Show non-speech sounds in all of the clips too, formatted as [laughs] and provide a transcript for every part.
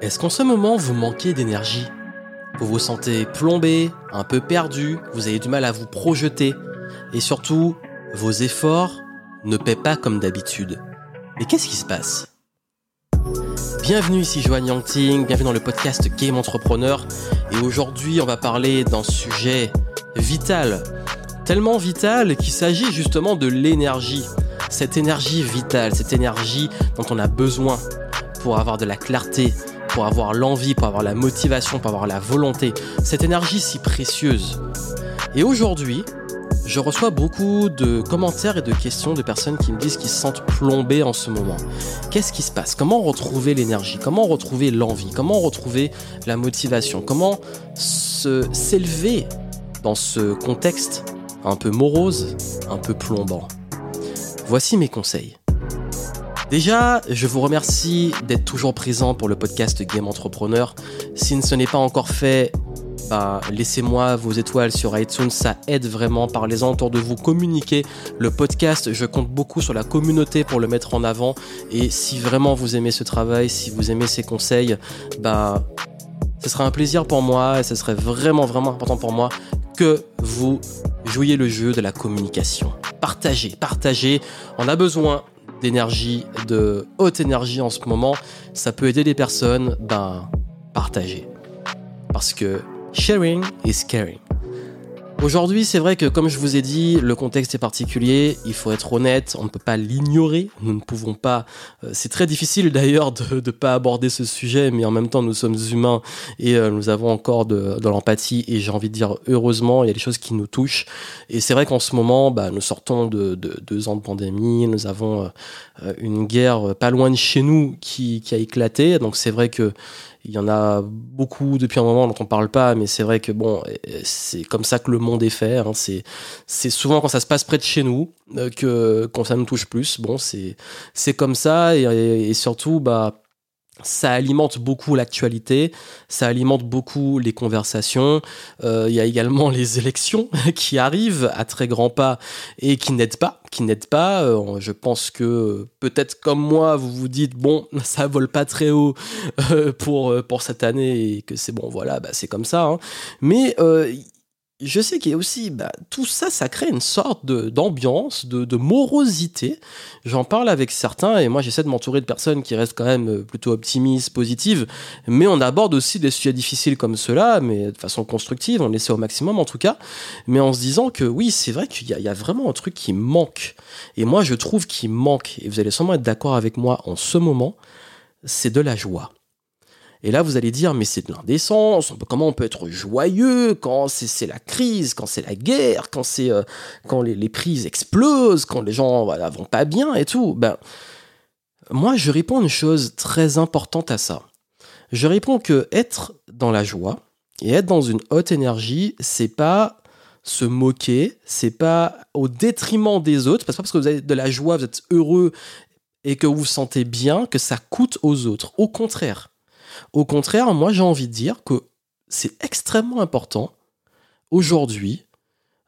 Est-ce qu'en ce moment vous manquez d'énergie? Vous vous sentez plombé, un peu perdu, vous avez du mal à vous projeter et surtout vos efforts ne paient pas comme d'habitude. Mais qu'est-ce qui se passe? Bienvenue ici Joanne Yangting, bienvenue dans le podcast Game Entrepreneur et aujourd'hui on va parler d'un sujet vital, tellement vital qu'il s'agit justement de l'énergie. Cette énergie vitale, cette énergie dont on a besoin pour avoir de la clarté, pour avoir l'envie, pour avoir la motivation, pour avoir la volonté, cette énergie si précieuse. Et aujourd'hui, je reçois beaucoup de commentaires et de questions de personnes qui me disent qu'ils se sentent plombés en ce moment. Qu'est-ce qui se passe? Comment retrouver l'énergie? Comment retrouver l'envie? Comment retrouver la motivation? Comment s'élever dans ce contexte un peu morose, un peu plombant? Voici mes conseils. Déjà, je vous remercie d'être toujours présent pour le podcast Game Entrepreneur. Si ce n'est pas encore fait, bah, laissez-moi vos étoiles sur iTunes, ça aide vraiment. Parlez-en autour de vous, communiquez le podcast. Je compte beaucoup sur la communauté pour le mettre en avant. Et si vraiment vous aimez ce travail, si vous aimez ces conseils, bah, ce serait un plaisir pour moi et ce serait vraiment, vraiment important pour moi que vous jouiez le jeu de la communication. Partagez, partagez. On a besoin d'énergie, de haute énergie en ce moment, ça peut aider les personnes, ben, partager. Parce que sharing is caring. Aujourd'hui, c'est vrai que comme je vous ai dit, le contexte est particulier, il faut être honnête, on ne peut pas l'ignorer, nous ne pouvons pas... Euh, c'est très difficile d'ailleurs de ne pas aborder ce sujet, mais en même temps, nous sommes humains et euh, nous avons encore de, de l'empathie et j'ai envie de dire heureusement, il y a des choses qui nous touchent. Et c'est vrai qu'en ce moment, bah, nous sortons de, de, deux ans de pandémie, nous avons euh, une guerre pas loin de chez nous qui, qui a éclaté, donc c'est vrai que il y en a beaucoup depuis un moment dont on parle pas, mais c'est vrai que bon, c'est comme ça que le monde est fait. Hein. C'est, souvent quand ça se passe près de chez nous euh, que quand ça nous touche plus. Bon, c'est, comme ça et surtout, bah, ça alimente beaucoup l'actualité, ça alimente beaucoup les conversations. Euh, il y a également [laughs] les élections [laughs] qui arrivent à très grands pas et qui n'aident pas, qui n'aident pas. Euh, je pense que peut-être comme moi, vous vous dites bon, [laughs] ça vole pas très haut euh, pour pour cette année et que c'est bon, voilà, bah, c'est comme ça. Hein. Mais je sais qu'il y a aussi, bah, tout ça, ça crée une sorte d'ambiance, de, de, morosité. J'en parle avec certains et moi j'essaie de m'entourer de personnes qui restent quand même euh, plutôt optimistes, positives. Mais on aborde aussi des sujets difficiles comme cela, mais de façon constructive, on essaie au maximum en tout cas. Mais en se disant que oui, c'est vrai qu'il y, y, a vraiment un truc qui manque. Et moi je trouve qu'il manque, et vous allez sûrement être d'accord avec moi en ce moment, c'est de la joie. Et là, vous allez dire, mais c'est de l'indécence, comment on peut être joyeux quand c'est la crise, quand c'est la guerre, quand, euh, les, les, prises explosent, quand les gens voilà, vont pas bien et tout. Ben, moi, je réponds une chose très importante à ça. Je réponds que être dans la joie et être dans une haute énergie, c'est pas se moquer, c'est pas au détriment des autres, parce que parce que vous avez de la joie, vous êtes heureux et que vous vous sentez bien, que ça coûte aux autres. Au contraire, au contraire, moi j'ai envie de dire que c'est extrêmement important aujourd'hui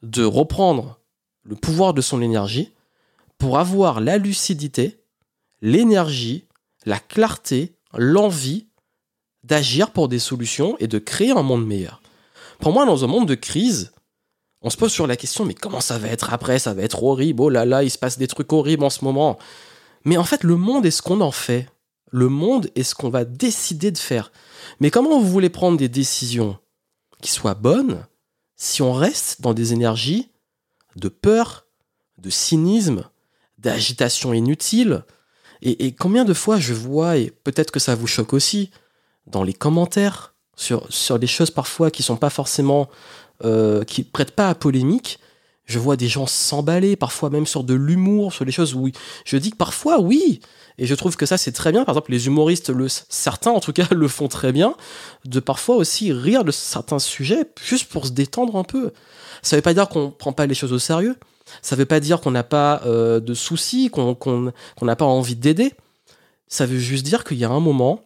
de reprendre le pouvoir de son énergie pour avoir la lucidité, l'énergie, la clarté, l'envie d'agir pour des solutions et de créer un monde meilleur. Pour moi, dans un monde de crise, on se pose sur la question, mais comment ça va être après? Ça va être horrible, oh là là, il se passe des trucs horribles en ce moment. Mais en fait, le monde est ce qu'on en fait. Le monde est ce qu'on va décider de faire. Mais comment vous voulez prendre des décisions qui soient bonnes si on reste dans des énergies de peur, de cynisme, d'agitation inutile? Et, combien de fois je vois, et peut-être que ça vous choque aussi, dans les commentaires, sur, sur des choses parfois qui sont pas forcément... Euh, qui prêtent pas à polémique, je vois des gens s'emballer, parfois même sur de l'humour, sur des choses où je dis que parfois, oui, et je trouve que ça, c'est très bien. Par exemple, les humoristes, certains en tout cas, [laughs] le font très bien, de parfois aussi rire de certains sujets, juste pour se détendre un peu. Ça veut pas dire qu'on prend pas les choses au sérieux. Ça veut pas dire qu'on n'a pas euh, de soucis, qu'on n'a pas envie d'aider. Ça veut juste dire qu'il y a un moment,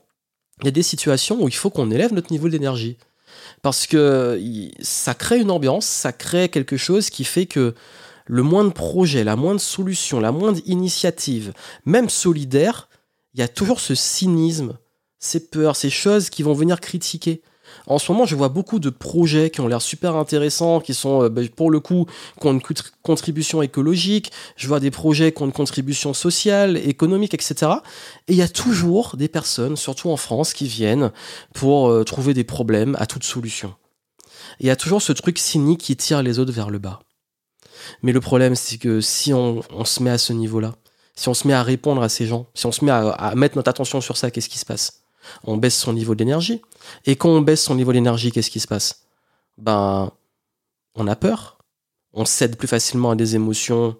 il y a des situations où il faut qu'on élève notre niveau d'énergie. Parce que ça crée une ambiance, ça crée quelque chose qui fait que le moindre projet, la moindre solution, la moindre initiative, même solidaire, il y a toujours ce cynisme, ces peurs, ces choses qui vont venir critiquer. En ce moment, je vois beaucoup de projets qui ont l'air super intéressants, qui sont, euh, bah, pour le coup, qui ont une contribution écologique. Je vois des projets qui ont une contribution sociale, économique, etc. Et il y a toujours des personnes, surtout en France, qui viennent pour euh, trouver des problèmes à toute solution. Il y a toujours ce truc cynique qui tire les autres vers le bas. Mais le problème, c'est que si on, se met à ce niveau-là, si on se met à répondre à ces gens, si on se met à mettre notre attention sur ça, qu'est-ce qui se passe? On baisse son niveau d'énergie. Et quand on baisse son niveau d'énergie, qu'est-ce qui se passe? Ben, on a peur. On cède plus facilement à des émotions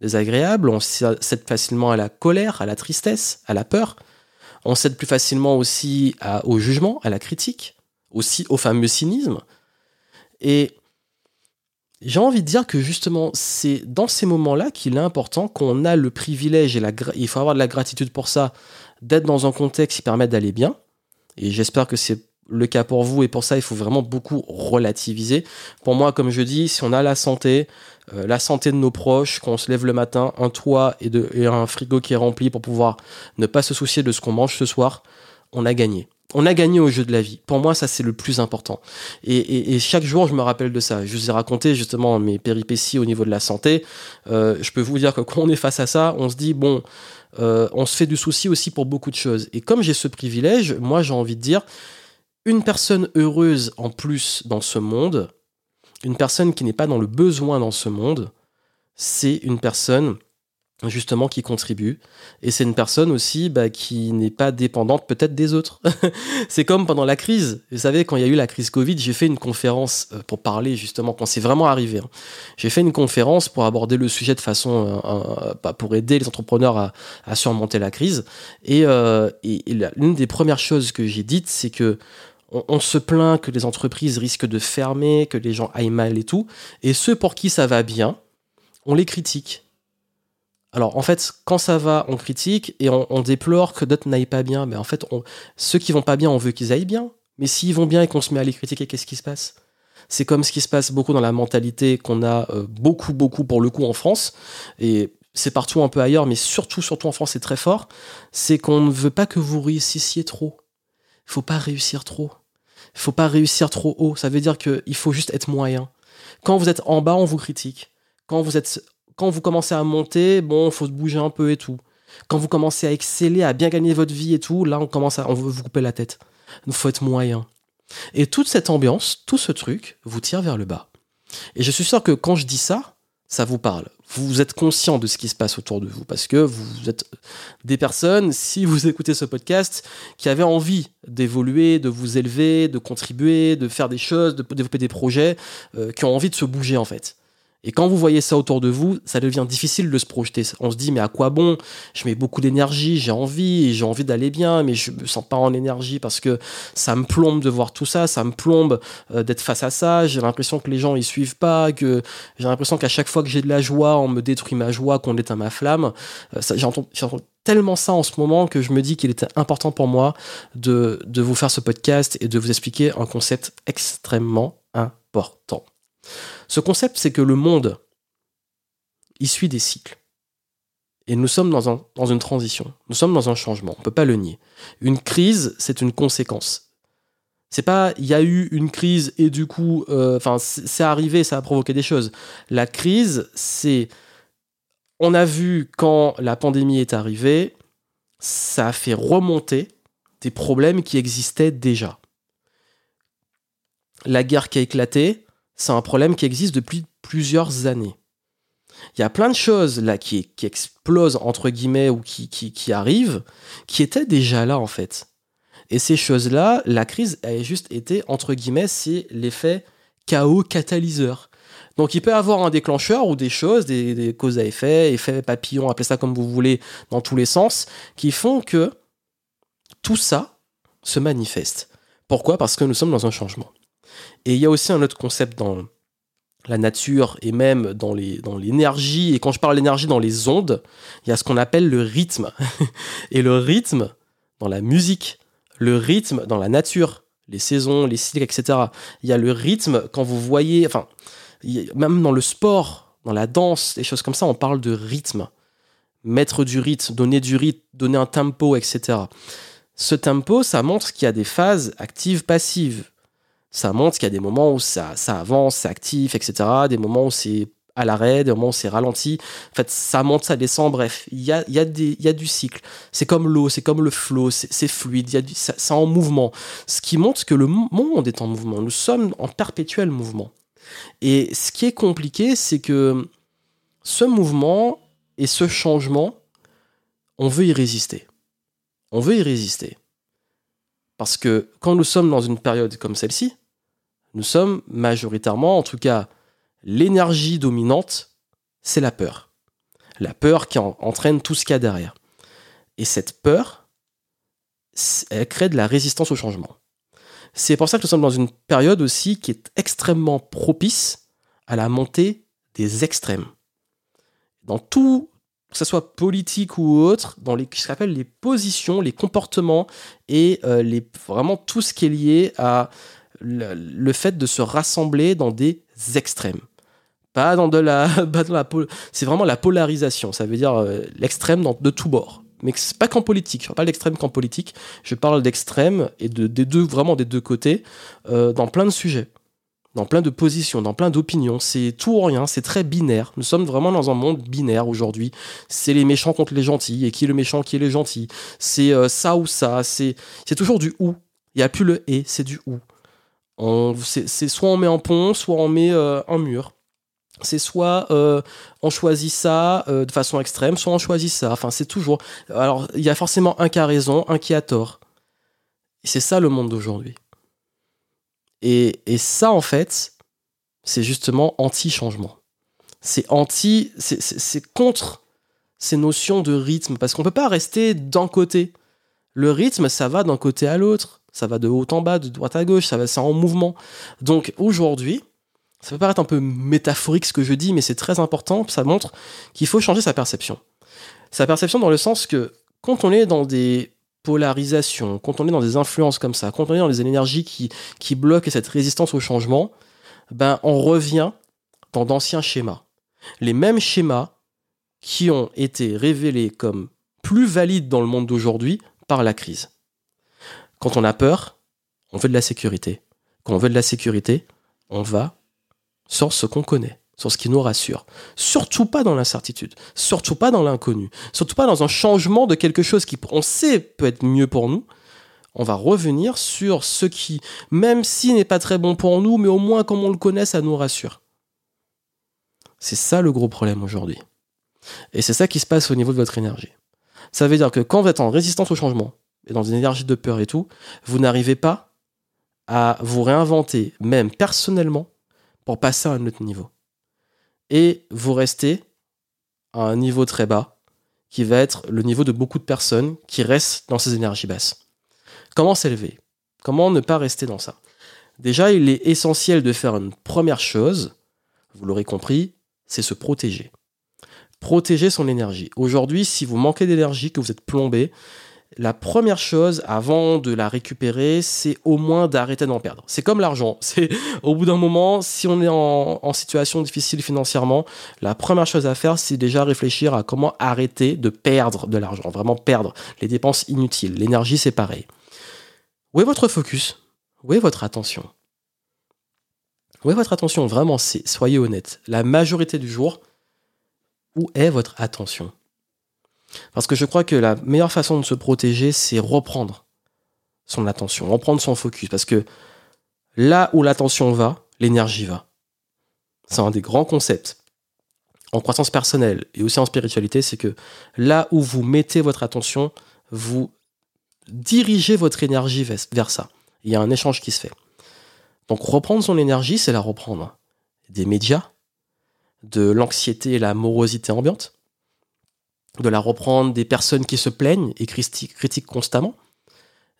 désagréables, on cède facilement à la colère, à la tristesse, à la peur. On cède plus facilement aussi au jugement, à la critique, aussi au fameux cynisme. Et j'ai envie de dire que justement, c'est dans ces moments-là qu'il est important qu'on a le privilège et la il faut avoir de la gratitude pour ça, d'être dans un contexte qui permet d'aller bien. Et j'espère que c'est le cas pour vous et pour ça il faut vraiment beaucoup relativiser. Pour moi, comme je dis, si on a la santé, euh, la santé de nos proches, qu'on se lève le matin, un toit et, un frigo qui est rempli pour pouvoir ne pas se soucier de ce qu'on mange ce soir, on a gagné on a gagné au jeu de la vie. Pour moi, ça c'est le plus important. Et, chaque jour, je me rappelle de ça. Je vous ai raconté justement mes péripéties au niveau de la santé. Euh, je peux vous dire que quand on est face à ça, on se dit bon, euh, on se fait du souci aussi pour beaucoup de choses. Et comme j'ai ce privilège, moi j'ai envie de dire, une personne heureuse en plus dans ce monde, une personne qui n'est pas dans le besoin dans ce monde, c'est une personne justement qui contribue. Et c'est une personne aussi bah, qui n'est pas dépendante peut-être des autres. [laughs] C'est comme pendant la crise. Vous savez quand il y a eu la crise Covid j'ai fait une conférence euh, pour parler justement quand c'est vraiment arrivé hein. j'ai fait une conférence pour aborder le sujet de façon euh, bah, pour aider les entrepreneurs à, surmonter la crise. Et, euh, l'une des premières choses que j'ai dites c'est que on, se plaint que les entreprises risquent de fermer que les gens aillent mal et tout. Et ceux pour qui ça va bien on les critique alors en fait, quand ça va, on critique et on, déplore que d'autres n'aillent pas bien. Mais en fait, ceux qui vont pas bien, on veut qu'ils aillent bien. Mais s'ils vont bien et qu'on se met à les critiquer, qu'est-ce qui se passe? C'est comme ce qui se passe beaucoup dans la mentalité qu'on a euh, beaucoup, beaucoup pour le coup en France. Et c'est partout un peu ailleurs, mais surtout, surtout en France, c'est très fort. C'est qu'on ne veut pas que vous réussissiez trop. Il faut pas réussir trop. Il faut pas réussir trop haut. Ça veut dire qu'il faut juste être moyen. Quand vous êtes en bas, on vous critique. Quand vous êtes quand vous commencez à monter, bon, faut se bouger un peu et tout. Quand vous commencez à exceller, à bien gagner votre vie et tout, là, on commence à, on veut vous couper la tête. Il faut être moyen. Et toute cette ambiance, tout ce truc, vous tire vers le bas. Et je suis sûr que quand je dis ça, ça vous parle. Vous êtes conscient de ce qui se passe autour de vous parce que vous êtes des personnes, si vous écoutez ce podcast, qui avaient envie d'évoluer, de vous élever, de contribuer, de faire des choses, de développer des projets, euh, qui ont envie de se bouger en fait. Et quand vous voyez ça autour de vous, ça devient difficile de se projeter. On se dit, mais à quoi bon? Je mets beaucoup d'énergie, j'ai envie, j'ai envie d'aller bien, mais je me sens pas en énergie parce que ça me plombe de voir tout ça, ça me plombe euh, d'être face à ça. J'ai l'impression que les gens ils suivent pas, que j'ai l'impression qu'à chaque fois que j'ai de la joie, on me détruit ma joie, qu'on éteint ma flamme. Euh, j'entends tellement ça en ce moment que je me dis qu'il était important pour moi de, de vous faire ce podcast et de vous expliquer un concept extrêmement important. Ce concept, c'est que le monde, il suit des cycles. Et nous sommes dans, dans une transition, nous sommes dans un changement, on ne peut pas le nier. Une crise, c'est une conséquence. C'est pas, il y a eu une crise et du coup, euh, enfin, c'est arrivé, ça a provoqué des choses. La crise, c'est, on a vu quand la pandémie est arrivée, ça a fait remonter des problèmes qui existaient déjà. La guerre qui a éclaté, c'est un problème qui existe depuis plusieurs années. Il y a plein de choses là qui, explosent entre guillemets ou qui arrivent, qui étaient déjà là en fait. Et ces choses-là, la crise a juste été entre guillemets, c'est l'effet chaos catalyseur. Donc il peut y avoir un déclencheur ou des choses, des, des causes à effet, effet papillon, appelez ça comme vous voulez, dans tous les sens, qui font que tout ça se manifeste. Pourquoi? Parce que nous sommes dans un changement. Et il y a aussi un autre concept dans la nature et même dans les dans l'énergie et quand je parle d'énergie dans les ondes, il y a ce qu'on appelle le rythme. [laughs] et le rythme dans la musique, le rythme dans la nature, les saisons, les cycles, etc. Il y a le rythme quand vous voyez, enfin, même dans le sport, dans la danse, des choses comme ça, on parle de rythme. Mettre du rythme, donner du rythme, donner un tempo, etc. ce tempo, ça montre qu'il y a des phases actives, passives. Ça montre qu'il y a des moments où ça, ça avance, c'est actif, etc. Des moments où c'est à l'arrêt, des moments où c'est ralenti. En fait, ça monte, ça descend, bref, il y a, y, y a du cycle. C'est comme l'eau, c'est comme le flot, c'est fluide, y en mouvement. Ce qui montre que le monde est en mouvement. Nous sommes en perpétuel mouvement. Et ce qui est compliqué, c'est que ce mouvement et ce changement, on veut y résister on veut y résister. Parce que quand nous sommes dans une période comme celle-ci, nous sommes majoritairement, en tout cas, l'énergie dominante, c'est la peur. La peur qui entraîne tout ce qu'il y a derrière. Et cette peur, elle crée de la résistance au changement. C'est pour ça que nous sommes dans une période aussi qui est extrêmement propice à la montée des extrêmes. Dans tout que ce soit politique ou autre, dans les, ce qu'on appelle les positions, les comportements et euh, les, vraiment tout ce qui est lié à le, fait de se rassembler dans des extrêmes. Pas dans de la. [laughs] la c'est vraiment la polarisation, ça veut dire euh, l'extrême de tous bords. Mais c'est pas qu'en politique, je parle pas d'extrême qu'en politique, je parle d'extrême et de, des deux, vraiment des deux côtés, euh, dans plein de sujets dans plein de positions, dans plein d'opinions. C'est tout ou rien, c'est très binaire. Nous sommes vraiment dans un monde binaire aujourd'hui. C'est les méchants contre les gentils, et qui est le méchant, qui est le gentil? C'est euh, ça ou ça, c'est toujours du ou. Il n'y a plus le et, c'est du ou. C'est soit on met un pont, soit on met euh, un mur. C'est soit euh, on choisit ça de façon extrême, soit on choisit ça. Enfin, c'est toujours. Alors, il y a forcément un qui a raison, un qui a tort. Et c'est ça le monde d'aujourd'hui. Et, ça, en fait, c'est justement anti-changement. C'est anti, c'est contre ces notions de rythme, parce qu'on ne peut pas rester d'un côté. Le rythme, ça va d'un côté à l'autre, ça va de haut en bas, de droite à gauche, ça va, c'est en mouvement. Donc aujourd'hui, ça peut paraître un peu métaphorique ce que je dis, mais c'est très important, ça montre qu'il faut changer sa perception. Sa perception dans le sens que quand on est dans des polarisation, quand on est dans des influences comme ça, quand on est dans des énergies qui, qui bloquent cette résistance au changement, ben on revient dans d'anciens schémas. Les mêmes schémas qui ont été révélés comme plus valides dans le monde d'aujourd'hui par la crise. Quand on a peur, on veut de la sécurité. Quand on veut de la sécurité, on va sur ce qu'on connaît sur ce qui nous rassure. Surtout pas dans l'incertitude, surtout pas dans l'inconnu, surtout pas dans un changement de quelque chose qui, on sait, peut être mieux pour nous. On va revenir sur ce qui, même s'il n'est pas très bon pour nous, mais au moins comme on le connaît, ça nous rassure. C'est ça le gros problème aujourd'hui. Et c'est ça qui se passe au niveau de votre énergie. Ça veut dire que quand vous êtes en résistance au changement, dans une énergie de peur et tout, vous n'arrivez pas à vous réinventer, même personnellement, pour passer à un autre niveau et vous restez à un niveau très bas, qui va être le niveau de beaucoup de personnes qui restent dans ces énergies basses. Comment s'élever? Comment ne pas rester dans ça? Déjà, il est essentiel de faire une première chose, vous l'aurez compris, c'est se protéger. Protéger son énergie. Aujourd'hui, si vous manquez d'énergie, que vous êtes plombé, la première chose avant de la récupérer, c'est au moins d'arrêter d'en perdre. C'est comme l'argent. [laughs] C'est au bout d'un moment, si on est en, situation difficile financièrement, la première chose à faire, c'est déjà réfléchir à comment arrêter de perdre de l'argent, vraiment perdre les dépenses inutiles. L'énergie, c'est pareil. Où est votre focus? Où est votre attention? Où est votre attention? Vraiment, soyez honnête. La majorité du jour, où est votre attention? Parce que je crois que la meilleure façon de se protéger, c'est reprendre son attention, reprendre son focus. Parce que là où l'attention va, l'énergie va. C'est un des grands concepts en croissance personnelle et aussi en spiritualité, c'est que là où vous mettez votre attention, vous dirigez votre énergie vers ça. Il y a un échange qui se fait. Donc reprendre son énergie, c'est la reprendre des médias, de l'anxiété et la morosité ambiante, de la reprendre des personnes qui se plaignent et critiquent constamment,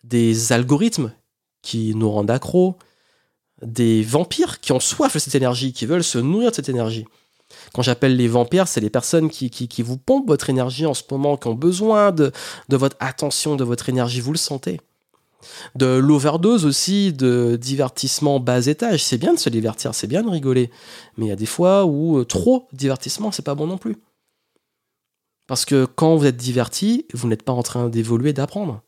des algorithmes qui nous rendent accros, des vampires qui ont soif de cette énergie, qui veulent se nourrir de cette énergie. Quand j'appelle les vampires, c'est les personnes qui, vous pompent votre énergie en ce moment, qui ont besoin de, de votre attention, de votre énergie, vous le sentez. De l'overdose aussi, de divertissement bas étage. C'est bien de se divertir, c'est bien de rigoler. Mais il y a des fois où euh, trop divertissement, c'est pas bon non plus. Parce que quand vous êtes diverti, vous n'êtes pas en train d'évoluer, d'apprendre.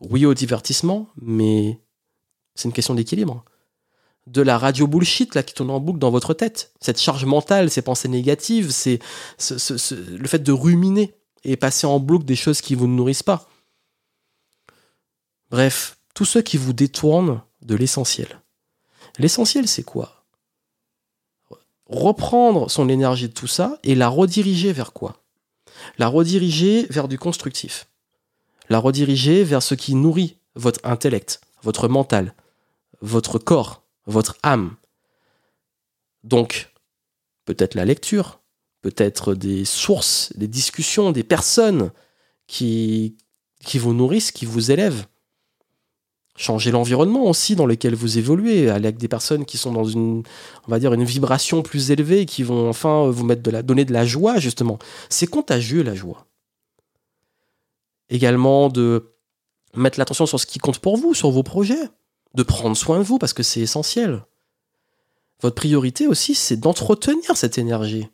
Oui au divertissement, mais c'est une question d'équilibre. De la radio bullshit là qui tourne en boucle dans votre tête, cette charge mentale, ces pensées négatives, c'est le fait de ruminer et passer en boucle des choses qui vous ne nourrissent pas. Bref, tous ceux qui vous détournent de l'essentiel. L'essentiel, c'est quoi? Reprendre son énergie de tout ça et la rediriger vers quoi? La rediriger vers du constructif. La rediriger vers ce qui nourrit votre intellect, votre mental, votre corps, votre âme. Donc, peut-être la lecture, peut-être des sources, des discussions, des personnes qui, qui vous nourrissent, qui vous élèvent. Changer l'environnement aussi dans lequel vous évoluez, aller avec des personnes qui sont dans une, on va dire, une vibration plus élevée, qui vont enfin vous mettre de la, donner de la joie, justement. C'est contagieux, la joie. Également de mettre l'attention sur ce qui compte pour vous, sur vos projets, de prendre soin de vous parce que c'est essentiel. Votre priorité aussi, c'est d'entretenir cette énergie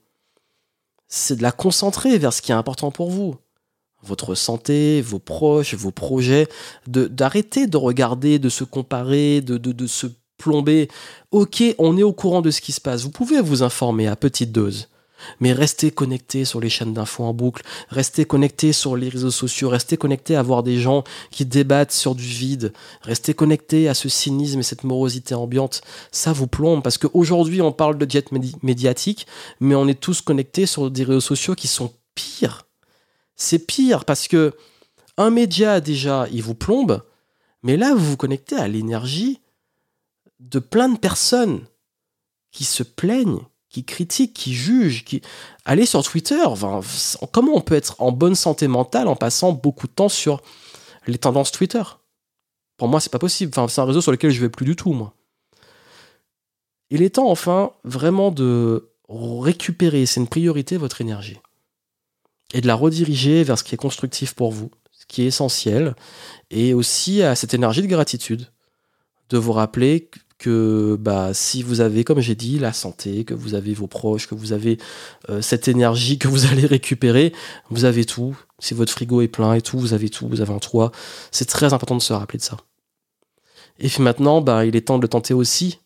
c'est de la concentrer vers ce qui est important pour vous. Votre santé, vos proches, vos projets, d'arrêter de, regarder, de se comparer, de, se plomber. Ok, on est au courant de ce qui se passe. Vous pouvez vous informer à petite dose. Mais restez connecté sur les chaînes d'infos en boucle, restez connecté sur les réseaux sociaux, restez connecté à voir des gens qui débattent sur du vide, restez connecté à ce cynisme et cette morosité ambiante. Ça vous plombe parce qu'aujourd'hui on parle de jet médiatique, mais on est tous connectés sur des réseaux sociaux qui sont pires. C'est pire parce que un média déjà, il vous plombe, mais là vous vous connectez à l'énergie de plein de personnes qui se plaignent qui critique, qui juge, qui allez sur Twitter. comment on peut être en bonne santé mentale en passant beaucoup de temps sur les tendances Twitter? Pour moi, c'est pas possible. C'est un réseau sur lequel je vais plus du tout, moi. Il est temps enfin vraiment de récupérer, c'est une priorité, votre énergie. Et de la rediriger vers ce qui est constructif pour vous, ce qui est essentiel, et aussi à cette énergie de gratitude. De vous rappeler que bah, si vous avez, comme j'ai dit, la santé, que vous avez vos proches, que vous avez euh, cette énergie que vous [laughs] allez récupérer, vous avez tout. Si votre frigo est plein et tout, vous avez tout, vous avez un toit. C'est très important de se rappeler de ça. Et puis maintenant, bah, il est temps de tenter aussi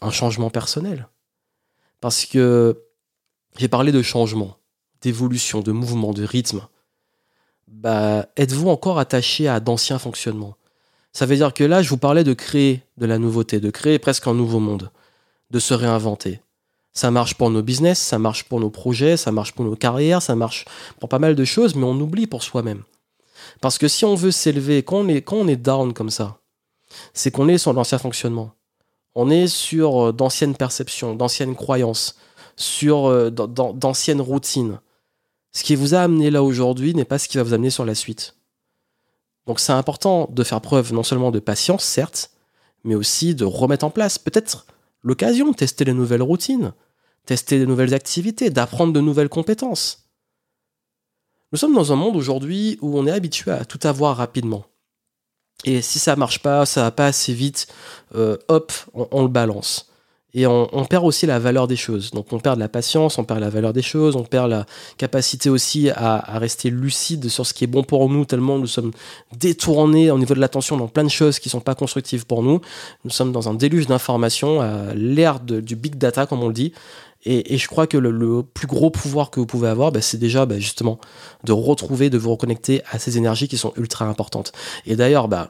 un changement personnel. Parce que j'ai parlé de changement, d'évolution, de mouvement, de rythme. Bah, êtes-vous encore attaché à d'anciens fonctionnements? Ça veut dire que là, je vous parlais de créer de la nouveauté, de créer presque un nouveau monde, de se réinventer. Ça marche pour nos business, ça marche pour nos projets, ça marche pour nos carrières, ça marche pour pas mal de choses, mais on oublie pour soi-même. Parce que si on veut s'élever, quand, on est, quand on est down comme ça, c'est qu'on est sur l'ancien fonctionnement. On est sur euh, d'anciennes perceptions, d'anciennes croyances, sur euh, d'anciennes routines. Ce qui vous a amené là aujourd'hui n'est pas ce qui va vous amener sur la suite. Donc c'est important de faire preuve non seulement de patience, certes, mais aussi de remettre en place peut-être l'occasion de tester les nouvelles routines, tester de nouvelles activités, d'apprendre de nouvelles compétences. Nous sommes dans un monde aujourd'hui où on est habitué à tout avoir rapidement. Et si ça marche pas, ça va pas assez vite, euh, hop, on, le balance. Et on, perd aussi la valeur des choses. Donc on perd de la patience, on perd la valeur des choses, on perd la capacité aussi à, rester lucide sur ce qui est bon pour nous, tellement nous sommes détournés au niveau de l'attention dans plein de choses qui sont pas constructives pour nous. Nous sommes dans un déluge d'informations, à l'ère du big data, comme on le dit. Et, je crois que le, plus gros pouvoir que vous pouvez avoir, bah, c'est déjà bah, justement de retrouver, de vous reconnecter à ces énergies qui sont ultra importantes. Et d'ailleurs, bah,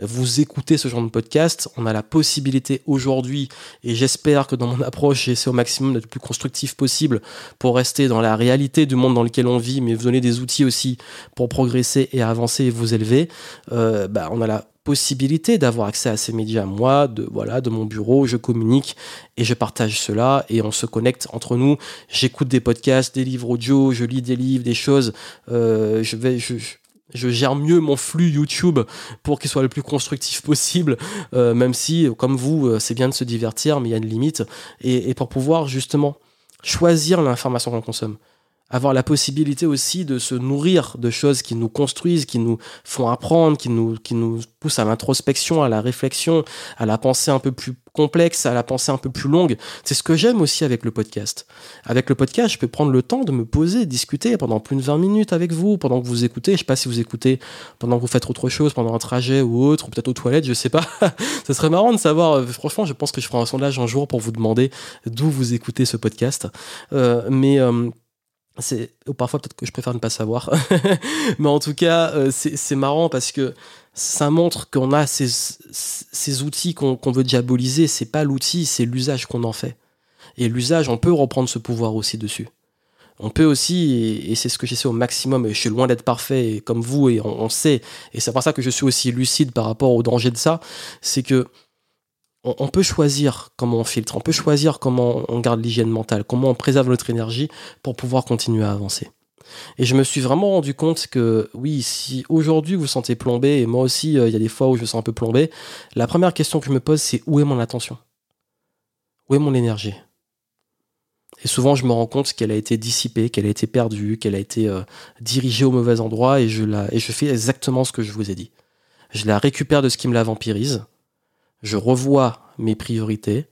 vous écoutez ce genre de podcast, on a la possibilité aujourd'hui, et j'espère que dans mon approche, j'essaie au maximum d'être le plus constructif possible pour rester dans la réalité du monde dans lequel on vit, mais vous donner des outils aussi pour progresser et avancer et vous élever. Euh, bah, on a la possibilité d'avoir accès à ces médias. Moi, de voilà, de mon bureau, je communique et je partage cela et on se connecte entre nous. J'écoute des podcasts, des livres audio, je lis des livres, des choses. Euh, je vais, je, je gère mieux mon flux YouTube pour qu'il soit le plus constructif possible, euh, même si, comme vous, euh, c'est bien de se divertir, mais il y a une limite, et, pour pouvoir justement choisir l'information qu'on consomme. Avoir la possibilité aussi de se nourrir de choses qui nous construisent, qui nous font apprendre, qui nous, qui nous poussent à l'introspection, à la réflexion, à la pensée un peu plus complexe, à la pensée un peu plus longue. C'est ce que j'aime aussi avec le podcast. Avec le podcast, je peux prendre le temps de me poser, discuter pendant plus de 20 minutes avec vous, pendant que vous écoutez. Je sais pas si vous écoutez pendant que vous faites autre chose, pendant un trajet ou autre, ou peut-être aux toilettes, je sais pas. [laughs] ça serait marrant de savoir. Euh, franchement, je pense que je ferai un sondage un jour pour vous demander d'où vous écoutez ce podcast. Euh, mais euh, c'est parfois peut-être que je préfère ne pas savoir. [laughs] Mais en tout cas euh, c'est marrant parce que ça montre qu'on a ces, ces outils qu'on veut diaboliser. C'est pas l'outil c'est l'usage qu'on en fait. Et l'usage on peut reprendre ce pouvoir aussi dessus. On peut aussi, et, c'est ce que j'essaie au maximum, et je suis loin d'être parfait comme vous, et on, on sait, et c'est pour ça que je suis aussi lucide par rapport au danger de ça, c'est que on, peut choisir comment on filtre, on peut choisir comment on garde l'hygiène mentale, comment on préserve notre énergie pour pouvoir continuer à avancer. Et je me suis vraiment rendu compte que oui, si aujourd'hui vous sentez plombé, et moi aussi euh, il y a des fois où je me sens un peu plombé, la première question que je me pose c'est où est mon attention? Où est mon énergie? Et souvent je me rends compte qu'elle a été dissipée, qu'elle a été perdue, qu'elle a été euh, dirigée au mauvais endroit et je, la, et je fais exactement ce que je vous ai dit. Je la récupère de ce qui me la vampirise, je revois mes priorités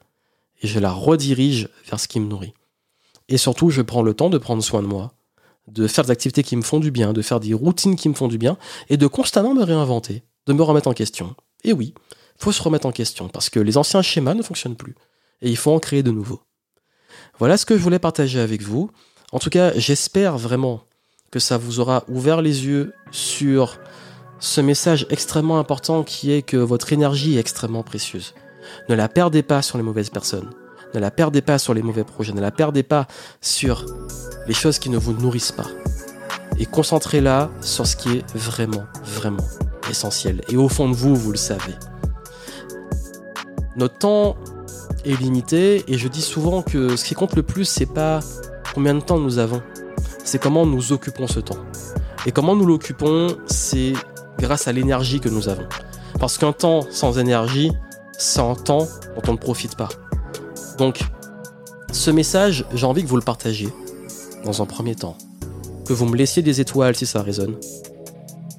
et je la redirige vers ce qui me nourrit. Et surtout, je prends le temps de prendre soin de moi, de faire des activités qui me font du bien, de faire des routines qui me font du bien, et de constamment me réinventer, de me remettre en question. Et oui, il faut se remettre en question, parce que les anciens schémas ne fonctionnent plus, et il faut en créer de nouveaux. Voilà ce que je voulais partager avec vous. En tout cas, j'espère vraiment que ça vous aura ouvert les yeux sur ce message extrêmement important qui est que votre énergie est extrêmement précieuse. Ne la perdez pas sur les mauvaises personnes. Ne la perdez pas sur les mauvais projets. Ne la perdez pas sur les choses qui ne vous nourrissent pas. Et concentrez-la sur ce qui est vraiment, vraiment essentiel. Et au fond de vous, vous le savez. Notre temps est limité et je dis souvent que ce qui compte le plus, c'est pas combien de temps nous avons, c'est comment nous occupons ce temps. Et comment nous l'occupons, c'est grâce à l'énergie que nous avons. Parce qu'un temps sans énergie, c'est un temps dont on ne profite pas. Donc, ce message, j'ai envie que vous le partagiez dans un premier temps. Que vous me laissiez des étoiles si ça résonne.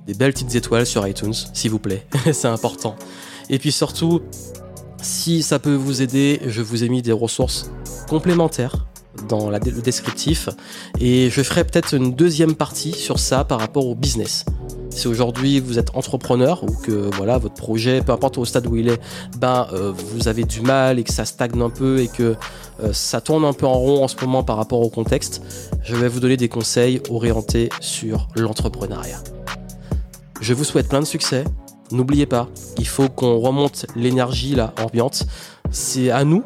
Des belles petites étoiles sur iTunes, s'il vous plaît. [laughs] c'est important. Et puis surtout, si ça peut vous aider, je vous ai mis des ressources complémentaires dans le descriptif. Et je ferai peut-être une deuxième partie sur ça par rapport au business. Si aujourd'hui vous êtes entrepreneur ou que voilà votre projet, peu importe au stade où il est, ben euh, vous avez du mal et que ça stagne un peu et que euh, ça tourne un peu en rond en ce moment par rapport au contexte, je vais vous donner des conseils orientés sur l'entrepreneuriat. Je vous souhaite plein de succès. N'oubliez pas, il faut qu'on remonte l'énergie là ambiante. C'est à nous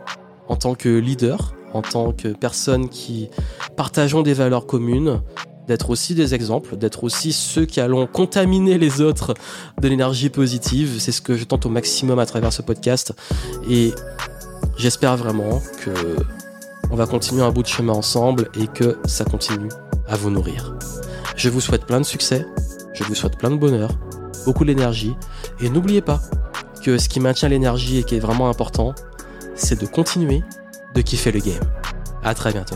en tant que leader, en tant que personnes qui partageons des valeurs communes, d'être aussi des exemples, d'être aussi ceux qui allons contaminer les autres de l'énergie positive. C'est ce que je tente au maximum à travers ce podcast. Et j'espère vraiment que on va continuer un bout de chemin ensemble et que ça continue à vous nourrir. Je vous souhaite plein de succès, je vous souhaite plein de bonheur, beaucoup d'énergie. Et n'oubliez pas que ce qui maintient l'énergie et qui est vraiment important, c'est de continuer de kiffer le game. À très bientôt.